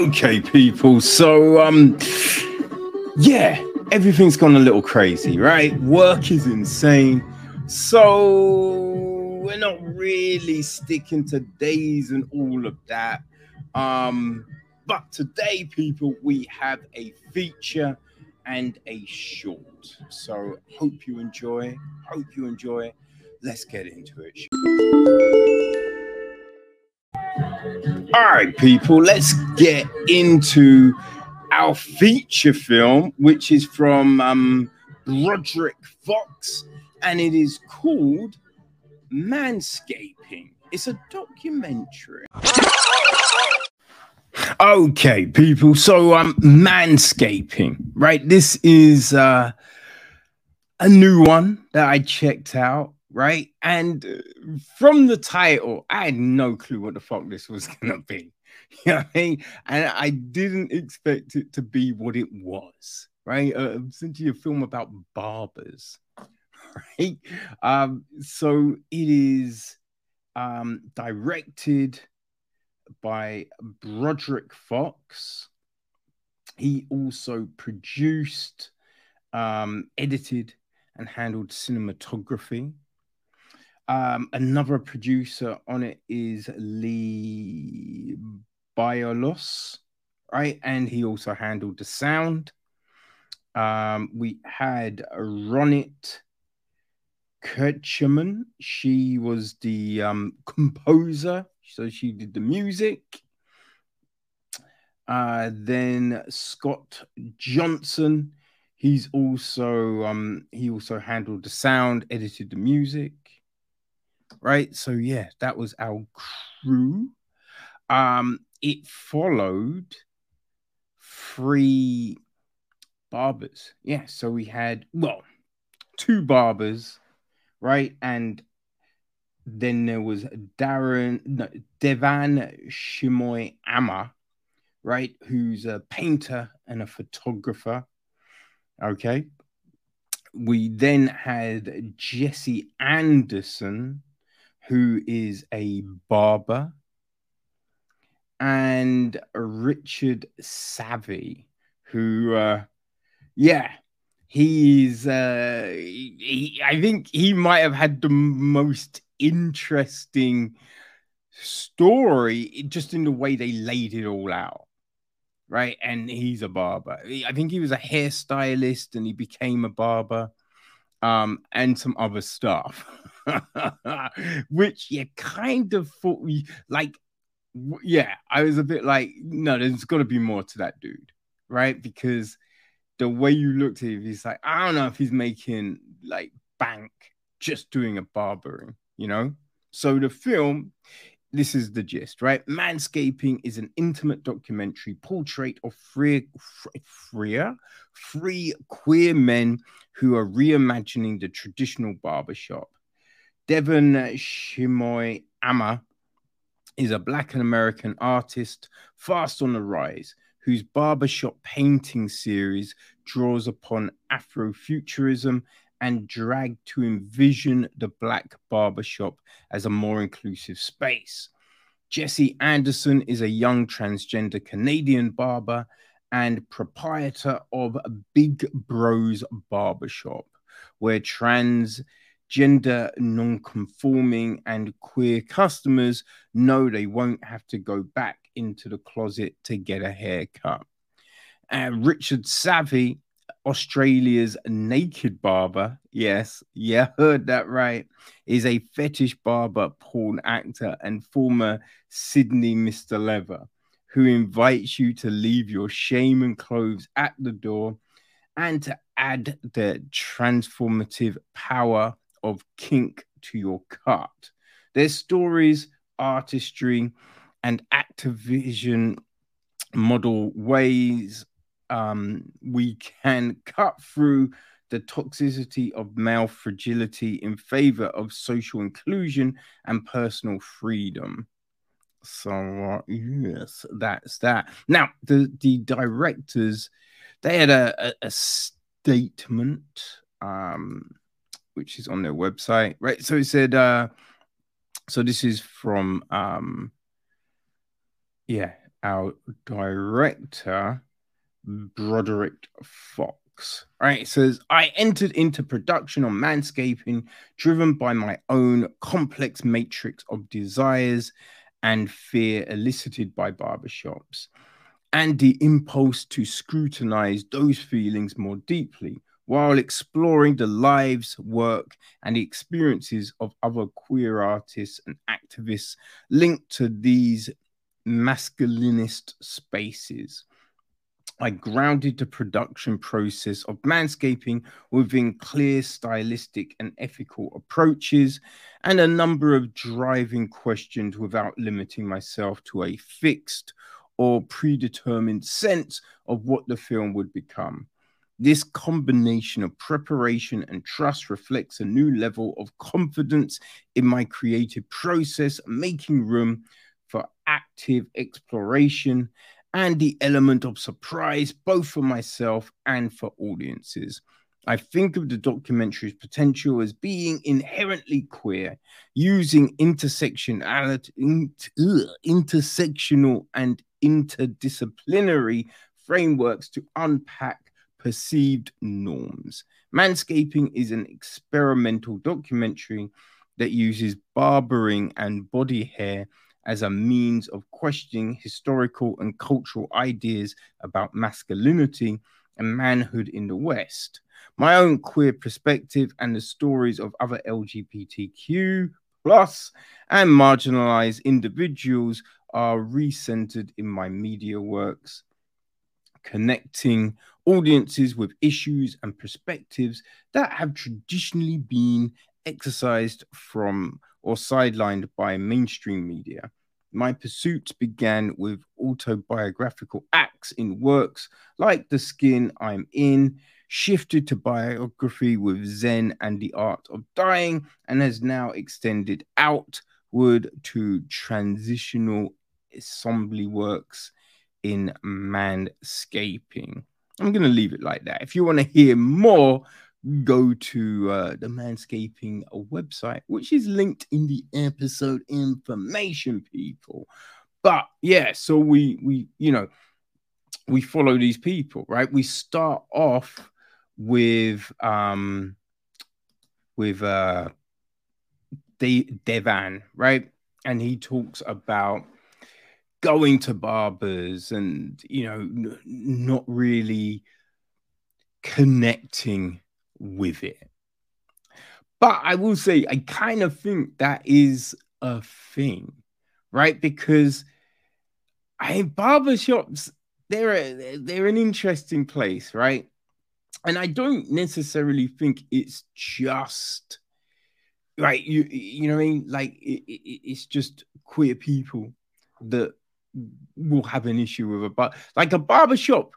Okay, people. So, um, yeah, everything's gone a little crazy, right? Work is insane. So, we're not really sticking to days and all of that. Um, but today, people, we have a feature and a short. So, hope you enjoy. Hope you enjoy. Let's get into it. All right, people, let's get into our feature film, which is from um, Broderick Fox, and it is called Manscaping. It's a documentary. Okay, people. So, um, manscaping, right? This is uh, a new one that I checked out right? And uh, from the title, I had no clue what the fuck this was gonna be. You know what I mean? And I didn't expect it to be what it was, right? Uh, essentially, a film about barbers, right? Um, so it is um, directed by Broderick Fox. He also produced, um, edited, and handled cinematography. Um, another producer on it is Lee Biolos, right? And he also handled the sound. Um, we had Ronit Kirchman. She was the um, composer, so she did the music. Uh, then Scott Johnson. He's also um, he also handled the sound, edited the music right? So yeah, that was our crew. Um, it followed three barbers. Yeah, so we had well, two barbers, right? And then there was Darren no, Devan Shimoy Amma, right? Who's a painter and a photographer. Okay. We then had Jesse Anderson, who is a barber, and Richard Savvy, who, uh, yeah, he's, uh, he, I think he might have had the most interesting story just in the way they laid it all out. Right. And he's a barber. I think he was a hairstylist and he became a barber um, and some other stuff. which you kind of thought we like. Yeah, I was a bit like, no, there's got to be more to that dude, right? Because the way you looked at him, he's like, I don't know if he's making like bank just doing a barbering, you know? So the film, this is the gist, right? Manscaping is an intimate documentary portrait of free, free, free queer men who are reimagining the traditional barbershop Devon Shimoy Amma is a black and American artist fast on the rise whose barbershop painting series draws upon Afrofuturism and drag to envision the black barbershop as a more inclusive space. Jesse Anderson is a young transgender Canadian barber and proprietor of Big Bros Barbershop, where trans gender non-conforming and queer customers know they won't have to go back into the closet to get a haircut. Uh, Richard Savvy, Australia's naked barber, yes, yeah, heard that right, is a fetish barber, porn actor, and former Sydney Mr. Leather, who invites you to leave your shame and clothes at the door and to add the transformative power of kink to your cut. Their stories, artistry, and activism model ways um, we can cut through the toxicity of male fragility in favor of social inclusion and personal freedom. So uh, yes, that's that. Now the the directors they had a, a, a statement um, which is on their website, right? So it said, uh, so this is from, um, yeah, our director, Broderick Fox. Right, it says, I entered into production on manscaping, driven by my own complex matrix of desires and fear elicited by barbershops, and the impulse to scrutinize those feelings more deeply while exploring the lives, work, and the experiences of other queer artists and activists linked to these masculinist spaces. I grounded the production process of manscaping within clear stylistic and ethical approaches and a number of driving questions without limiting myself to a fixed or predetermined sense of what the film would become. This combination of preparation and trust reflects a new level of confidence in my creative process, making room for active exploration and the element of surprise, both for myself and for audiences. I think of the documentary's potential as being inherently queer, using intersectional and interdisciplinary frameworks to unpack perceived norms. Manscaping is an experimental documentary that uses barbering and body hair as a means of questioning historical and cultural ideas about masculinity and manhood in the West. My own queer perspective and the stories of other LGBTQ plus and marginalized individuals are recentered in my media works, connecting audiences with issues and perspectives that have traditionally been exercised from or sidelined by mainstream media. My pursuits began with autobiographical acts in works like The Skin I'm In, shifted to biography with Zen and the Art of Dying, and has now extended outward to transitional assembly works in manscaping. I'm going to leave it like that. If you want to hear more, go to uh, the Manscaping website, which is linked in the episode information, people. But yeah, so we we you know we follow these people, right? We start off with um with uh De- Devan, right? And he talks about going to barbers and you know n- not really connecting with it. But I will say, I kind of think that is a thing, right? Because I barbershops, they're a, they're an interesting place, right? And I don't necessarily think it's just right. You you know what I mean? Like it, it, it's just queer people that will have an issue with a bar. Like a barbershop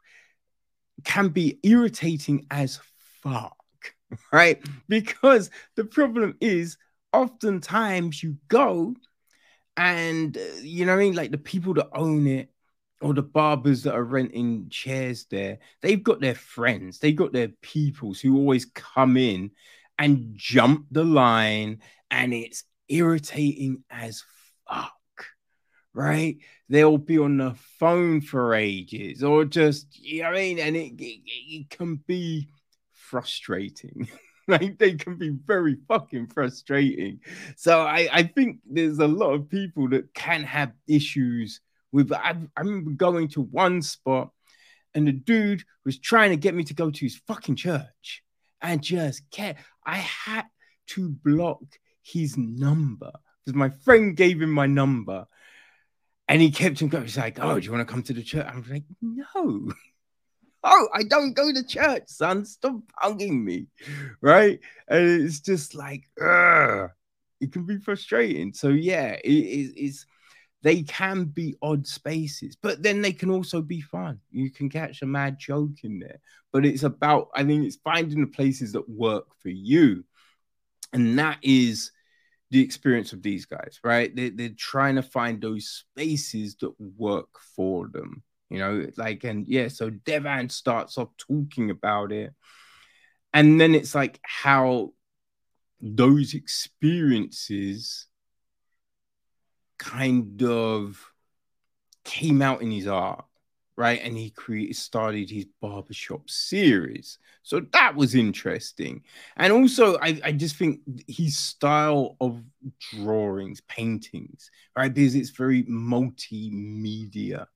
can be irritating as fuck right? Because the problem is oftentimes you go and uh, you know I mean? Like the people that own it or the barbers that are renting chairs there they've got their friends they've got their peoples who always come in and jump the line and it's irritating as fuck right? They'll be on the phone for ages or just you know what I mean? And it, it, it can be frustrating. like they can be very fucking frustrating. So I, I think there's a lot of people that can have issues with. I, I remember going to one spot and the dude was trying to get me to go to his fucking church and just kept, I had to block his number because my friend gave him my number and he kept him going. He's like, Oh, do you want to come to the church? I'm like, No. oh, I don't go to church, son. Stop hugging me. Right. And it's just like, ugh. it can be frustrating. So, yeah, it, it, it's they can be odd spaces, but then they can also be fun. You can catch a mad joke in there. But it's about, I think it's finding the places that work for you. And that is the experience of these guys, right? They, they're trying to find those spaces that work for them you know, like, and yeah, so Devan starts off talking about it. And then it's like how those experiences kind of came out in his art, right? And he created started his barbershop series. So that was interesting. And also, I, I just think his style of drawings, paintings, right? Because it's very multimedia.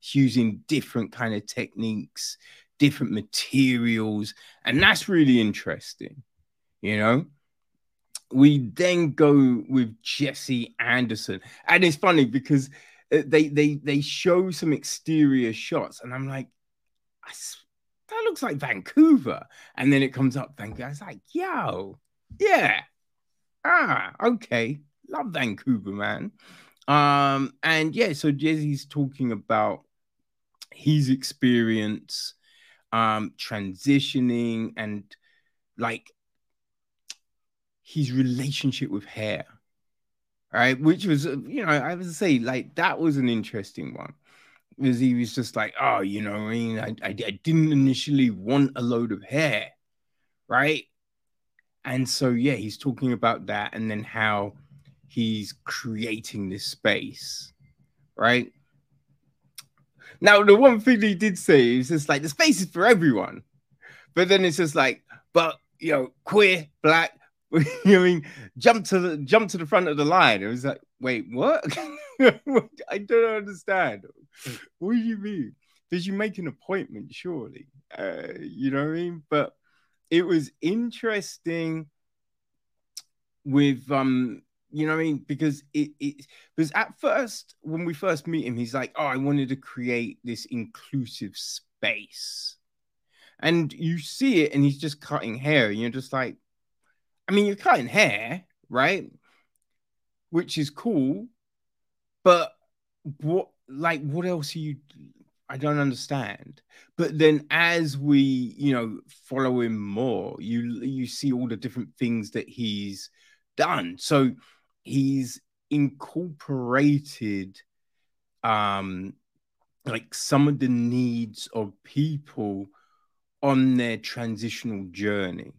Using different kind of techniques, different materials, and that's really interesting, you know we then go with Jesse Anderson, and it's funny because uh, they they they show some exterior shots, and I'm like, that looks like Vancouver, and then it comes up Vancouver. I was like, yo, yeah, ah, okay, love Vancouver, man. Um, and yeah, so Jesse's talking about his experience, um, transitioning and like his relationship with hair, right? Which was, uh, you know, I would say like that was an interesting one because he was just like, oh, you know, I mean, I, I, I didn't initially want a load of hair, right? And so, yeah, he's talking about that and then how he's creating this space, right? Now, the one thing he did say is just like the space is for everyone, but then it's just like, but you know, queer, black, I mean, jump to the jump to the front of the line. It was like, wait, what? I don't understand. What do you mean? Did you make an appointment? Surely, uh, you know what I mean. But it was interesting with um, you know what I mean, because it it because at first when we first meet him, he's like, oh, I wanted to create this inclusive space, and you see it, and he's just cutting hair, and you're just like I mean, you're cutting hair, right? Which is cool, but what, like, what else are you? I don't understand. But then, as we, you know, follow him more, you you see all the different things that he's done. So he's incorporated, um, like some of the needs of people on their transitional journey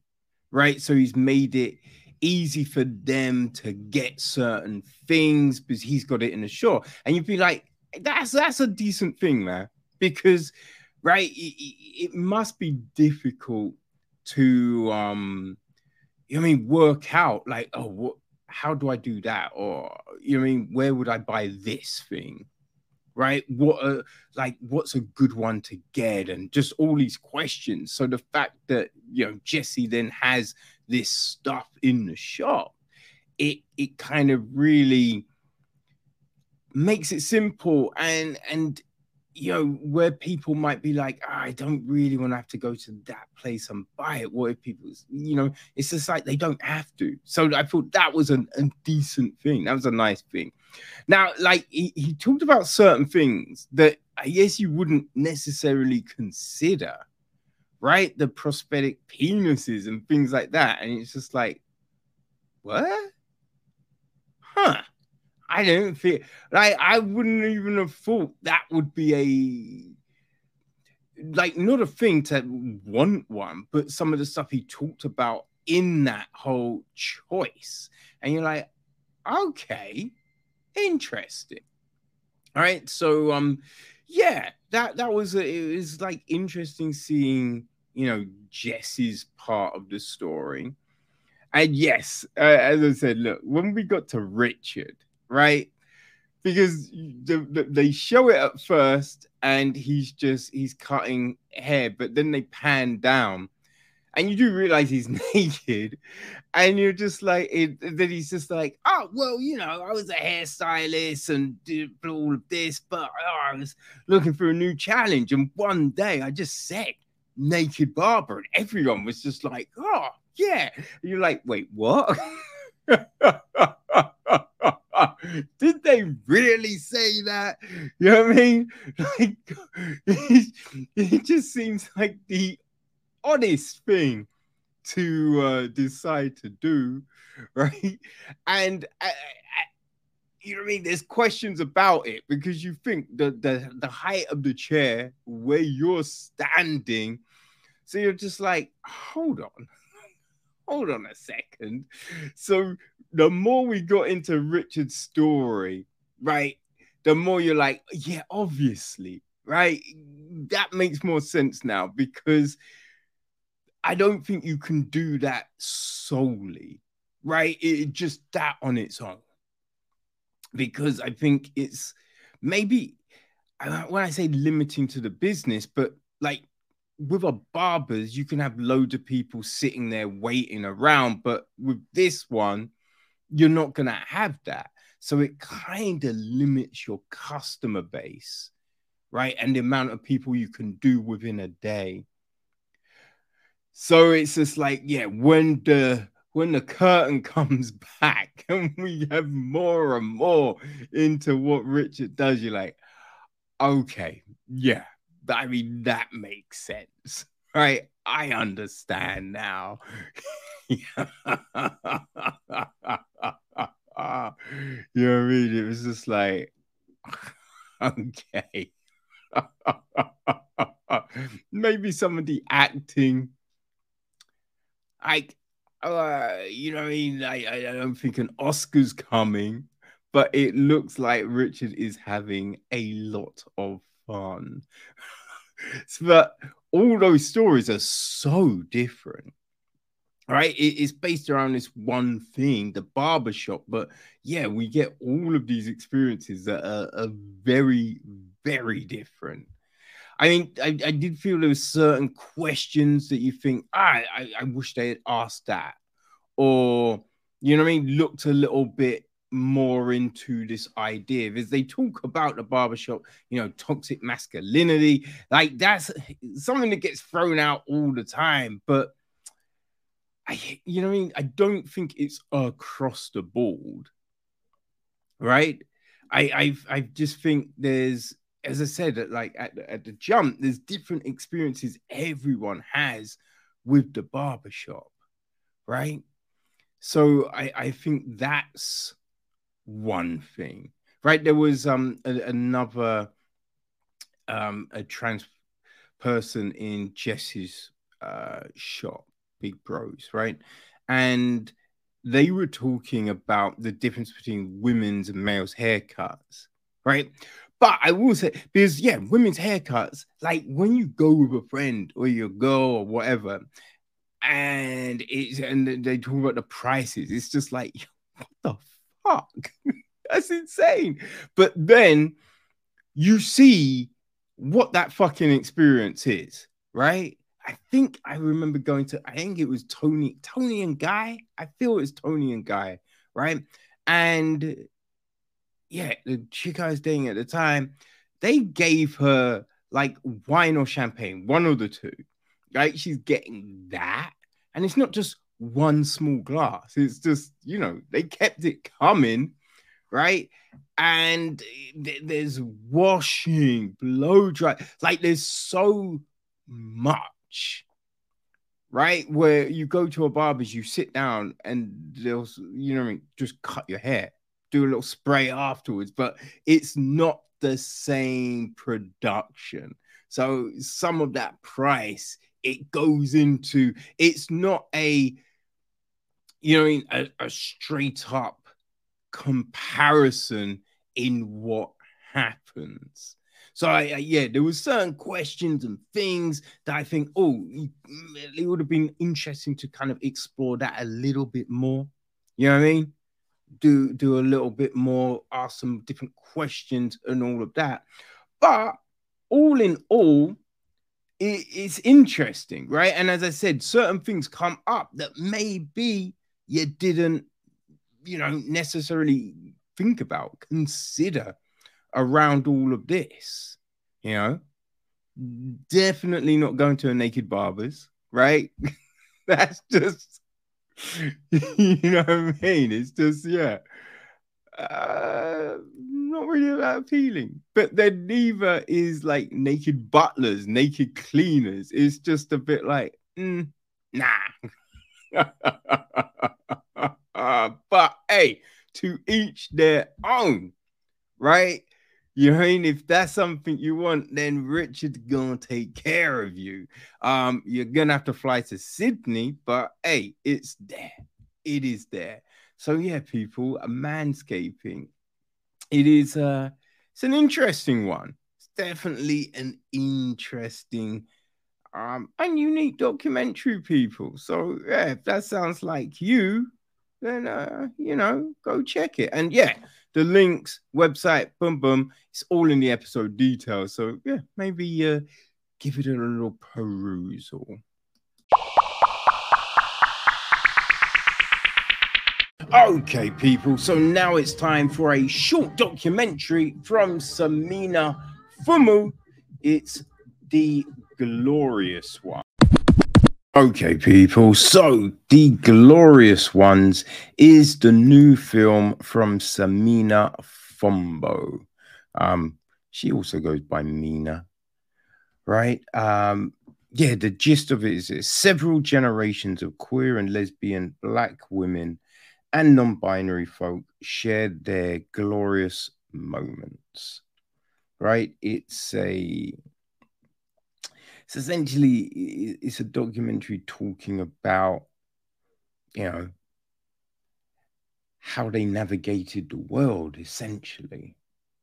right? So he's made it easy for them to get certain things because he's got it in the shore. And you'd be like, that's that's a decent thing, man, because right, it, it must be difficult to um, you know I mean, work out like, oh, what, how do I do that, or you know I mean, where would I buy this thing? right? What a, like what's a good one to get, and just all these questions. So the fact that you know Jesse then has this stuff in the shop, it it kind of really makes it simple and and you know, where people might be like, oh, I don't really want to have to go to that place and buy it. What if people, you know, it's just like they don't have to. So I thought that was a, a decent thing. That was a nice thing. Now, like he, he talked about certain things that I guess you wouldn't necessarily consider, right? The prosthetic penises and things like that. And it's just like, what? Huh. I don't feel like I wouldn't even have thought that would be a like not a thing to want one, but some of the stuff he talked about in that whole choice. And you're like, okay, interesting. All right. So um yeah, that that was a, it was like interesting seeing, you know, Jesse's part of the story. And yes, uh, as I said, look, when we got to Richard, right? Because the, the, they show it at first, and he's just he's cutting hair, but then they pan down, and you do realize he's naked, and you're just like, it, then he's just like, oh well, you know, I was a hairstylist and did all of this, but oh, I was looking for a new challenge, and one day I just said naked barber, and everyone was just like, oh yeah, and you're like, wait, what? Did they really say that? You know what I mean? Like, it, it just seems like the honest thing to uh, decide to do, right? And uh, uh, you know what I mean? There's questions about it because you think the the the height of the chair where you're standing, so you're just like, hold on, hold on a second. So the more we got into Richard's story, right, the more you're like, yeah, obviously, right? That makes more sense now because I don't think you can do that solely, right? It just that on its own. Because I think it's maybe when I say limiting to the business, but like with a barbers, you can have loads of people sitting there waiting around, but with this one, you're not gonna have that. So it kind of limits your customer base, right? And the amount of people you can do within a day. So it's just like, yeah, when the when the curtain comes back and we have more and more into what Richard does, you're like, okay, yeah, I mean, that makes sense, right? I understand now. you know what I mean? It was just like, okay. Maybe some of the acting, I, uh, you know, what I mean, I, I don't think an Oscar's coming, but it looks like Richard is having a lot of fun. but all those stories are so different right? It's based around this one thing the barbershop but yeah we get all of these experiences that are, are very very different. I mean I, I, did feel there were certain questions that you think ah, I, I wish they had asked that. Or you know what i mean? Looked a little bit more into this idea is they talk about the barbershop, you know, toxic masculinity. Like that's something that gets thrown out all the time. But I, you know, I mean, I don't think it's across the board, right? I, I, I just think there's, as I said, like at, at the jump, there's different experiences everyone has with the barbershop, right? So I, I think that's one thing, right? There was um a, another um a trans person in Jesse's uh shop, Big Bros, right? And they were talking about the difference between women's and males' haircuts, right? But I will say, because yeah, women's haircuts, like when you go with a friend or your girl or whatever, and it's and they talk about the prices, it's just like, what the fuck? That's insane. But then you see what that fucking experience is, right? I think I remember going to, I think it was Toni, Toni and Guy. I feel it was Toni and Guy, right? And yeah, the chick I was dating at the time, they gave her like wine or champagne, one of the two, right? She's getting that. And it's not just one small glass. It's just, you know, they kept it coming, right? And th- there's washing, blow dry, like there's so much, right? Where you go to a barber's, you sit down and they'll, you know, mean, just cut your hair, do a little spray afterwards, but it's not the same production. So some of that price it goes into it's not a you know, I mean, a, a straight up comparison in what happens. So I, I, yeah, there was certain questions and things that I think, oh, mm, it would have been interesting to kind of explore that a little bit more. You know what I mean? Do do a little bit more, ask some different questions and all of that. But all in all, it, it's interesting, right? And as I said, certain things come up that maybe you didn't, you know, necessarily think about, consider around all of this. You know, definitely not going to a naked barber's, right? That's just, you know what I mean? It's just, yeah. Uh, not really that appealing. But then neither is like naked butlers, naked cleaners. It's just a bit like, mm, nah. But hey, to each their own, right? You mean, if that's something you want, then Richard's gonna take care of you. Um, you're gonna have to fly to Sydney, but hey, it's there. It is there. So yeah, people, manscaping. It is uh it's an interesting one. It's definitely an interesting um and unique documentary, people. So yeah, if that sounds like you, then uh, you know, go check it. And yeah, the links, website, boom, boom, it's all in the episode details. So yeah, maybe uh give it a little perusal. Okay, people, so now it's time for a short documentary from Samina Fumu. It's the glorious one. Okay, people. So, The Glorious Ones is the new film from Samina Fombo. Um, she also goes by Mina, right? Um, yeah, the gist of it is, several generations of queer and lesbian black women and non-binary folk shared their glorious moments. Right? It's a it's essentially it's a documentary talking about you know how they navigated the world essentially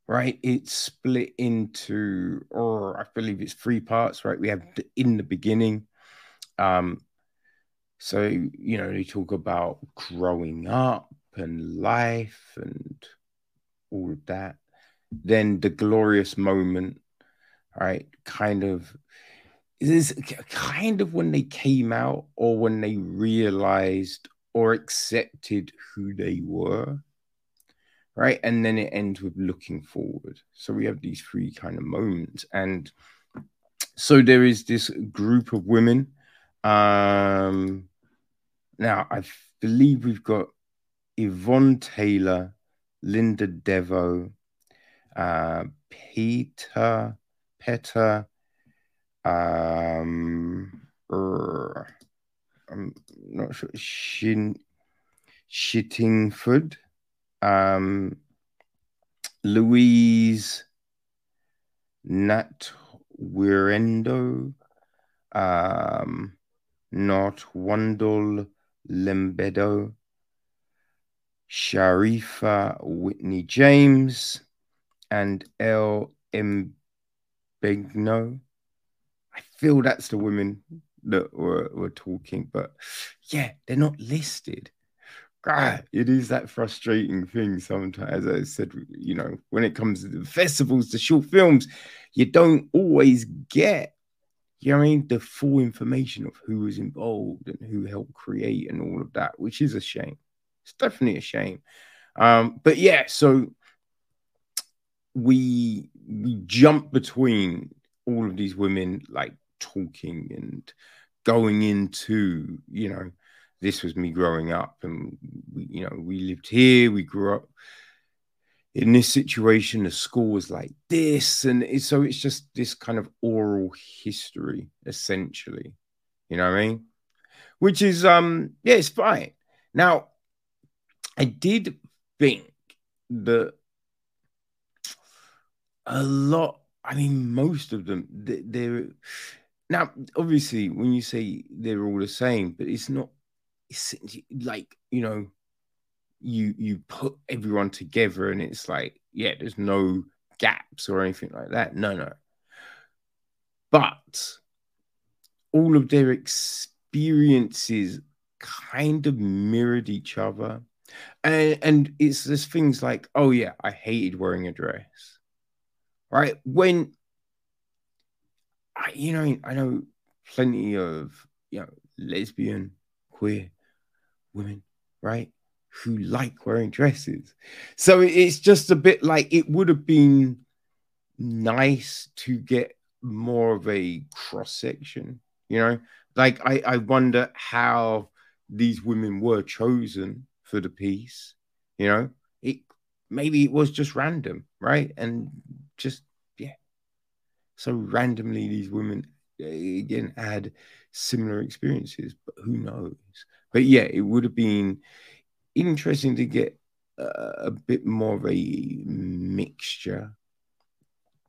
right? It's split into or i believe it's three parts right? We have the, in the beginning um so you know they talk about growing up and life and all of that. Then the glorious moment right? Kind of is kind of when they came out or when they realized or accepted who they were right? And then it ends with looking forward. So we have these three kind of moments. And so there is this group of women um now i believe we've got yvonne taylor linda devo uh peter petter um, I'm not sure. Shin, Shittingford. Um, Louise Nat Wirendo. Um, Not Wandel Lembedo. Sharifa Whitney James and L. Mbegno. Feel that's the women that were, were talking, but yeah, they're not listed. God, it is that frustrating thing sometimes. As I said, you know, when it comes to the festivals, the short films, you don't always get, you know I mean, the full information of who was involved and who helped create and all of that, which is a shame. It's definitely a shame. Um, but yeah, so we we jump between all of these women like talking and going into, you know, this was me growing up and we, you know, we lived here, we grew up in this situation, the school was like this. And it, so it's just this kind of oral history, essentially. You know what I mean? Which is um, yeah, it's fine. Now, I did think that a lot I mean, most of them, they're now obviously when you say they're all the same, but it's not. It's like you know, you you put everyone together, and it's like yeah, there's no gaps or anything like that. No, no. But all of their experiences kind of mirrored each other. And and it's just things like, oh yeah, I hated wearing a dress right? When I, you know, I know plenty of you know lesbian, queer women, right, who like wearing dresses. So it's just a bit like it would have been nice to get more of a cross section, you know. Like I, I wonder how these women were chosen for the piece, you know. It maybe it was just random, right? And just. So randomly, these women eh, again had similar experiences, but who knows? But yeah, it would have been interesting to get a bit more of a mixture,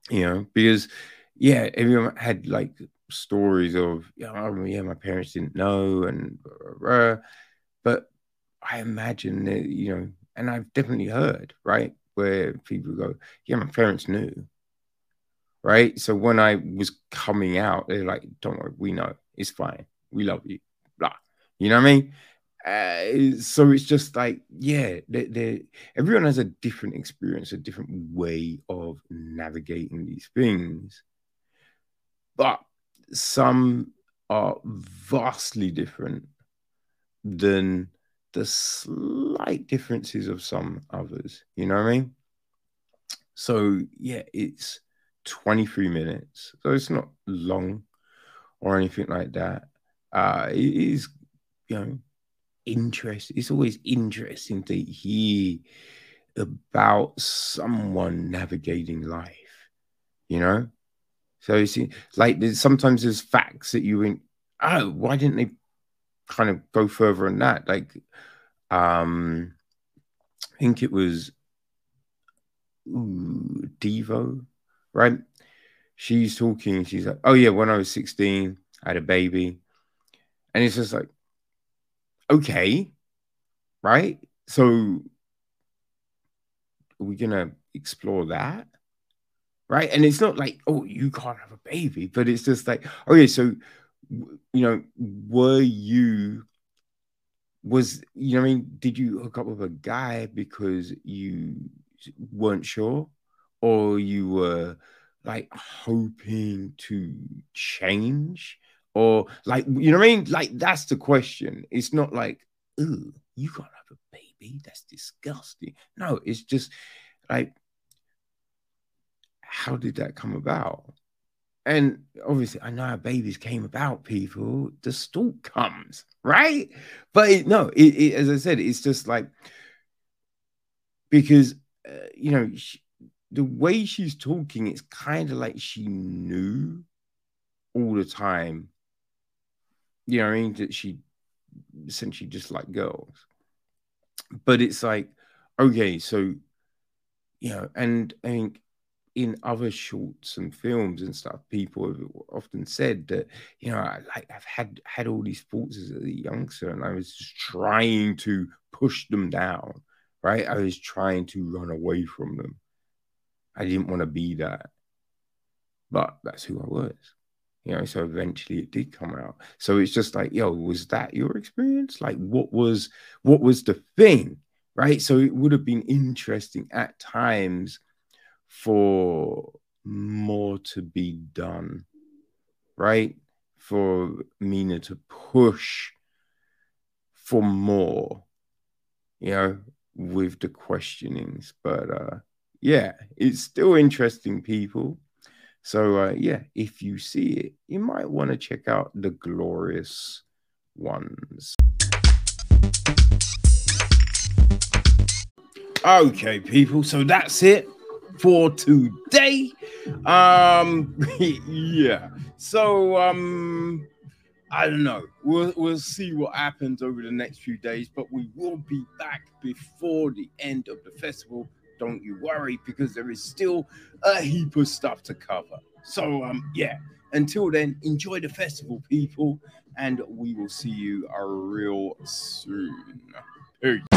you know, because yeah, everyone had like stories of yeah, oh, yeah, my parents didn't know, and blah, blah, blah. but I imagine that you know, and I've definitely heard right where people go, yeah, my parents knew. Right. So when I was coming out, they're like, don't worry, we know it's fine. We love you. Blah. You know what I mean? Uh, so it's just like, yeah, they, they, everyone has a different experience, a different way of navigating these things. But some are vastly different than the slight differences of some others. You know what I mean? So, yeah, it's 23 minutes. So it's not long or anything like that. Uh, it is, you know, interesting. It's always interesting to hear about someone navigating life, you know? So you see, like there's sometimes there's facts that you went, oh, why didn't they kind of go further on that? Like, um, I think it was ooh, Devo, right? She's talking, she's like, oh yeah, when I was 16, I had a baby. And it's just like, okay, right? So are we gonna explore that? right? And it's not like, oh, you can't have a baby, but it's just like, okay, so you know, were you was you know, I mean, did you hook up with a guy because you weren't sure, or you were like hoping to change, or like you know what I mean? Like that's the question. It's not like, oh, you can't have a baby. That's disgusting. No, it's just like how did that come about? And obviously, I know how babies came about, people. The stalk comes, right? But it, no, it, it, as I said, it's just like because, uh, you know, she, the way she's talking, it's kind of like she knew all the time. You know I mean? That she essentially just like girls. But it's like, okay, so, you know, and I think in other shorts and films and stuff, people have often said that, you know, I, like I've had had all these thoughts as a youngster, and I was just trying to push them down, right? I was trying to run away from them. I didn't want to be that, but that's who I was, you know. So eventually, it did come out. So it's just like, yo, was that your experience? Like, what was what was the thing, right? So it would have been interesting at times for more to be done, right? For Mina to push for more, you know, with the questionings. But uh yeah, it's still interesting, people. So uh yeah, if you see it, you might want to check out the glorious ones. Okay, people, so that's it for today. Um, yeah. So um, I don't know. We'll we'll see what happens over the next few days, but we will be back before the end of the festival. Don't you worry, because there is still a heap of stuff to cover. So um, yeah. Until then, enjoy the festival, people, and we will see you real soon. Peace.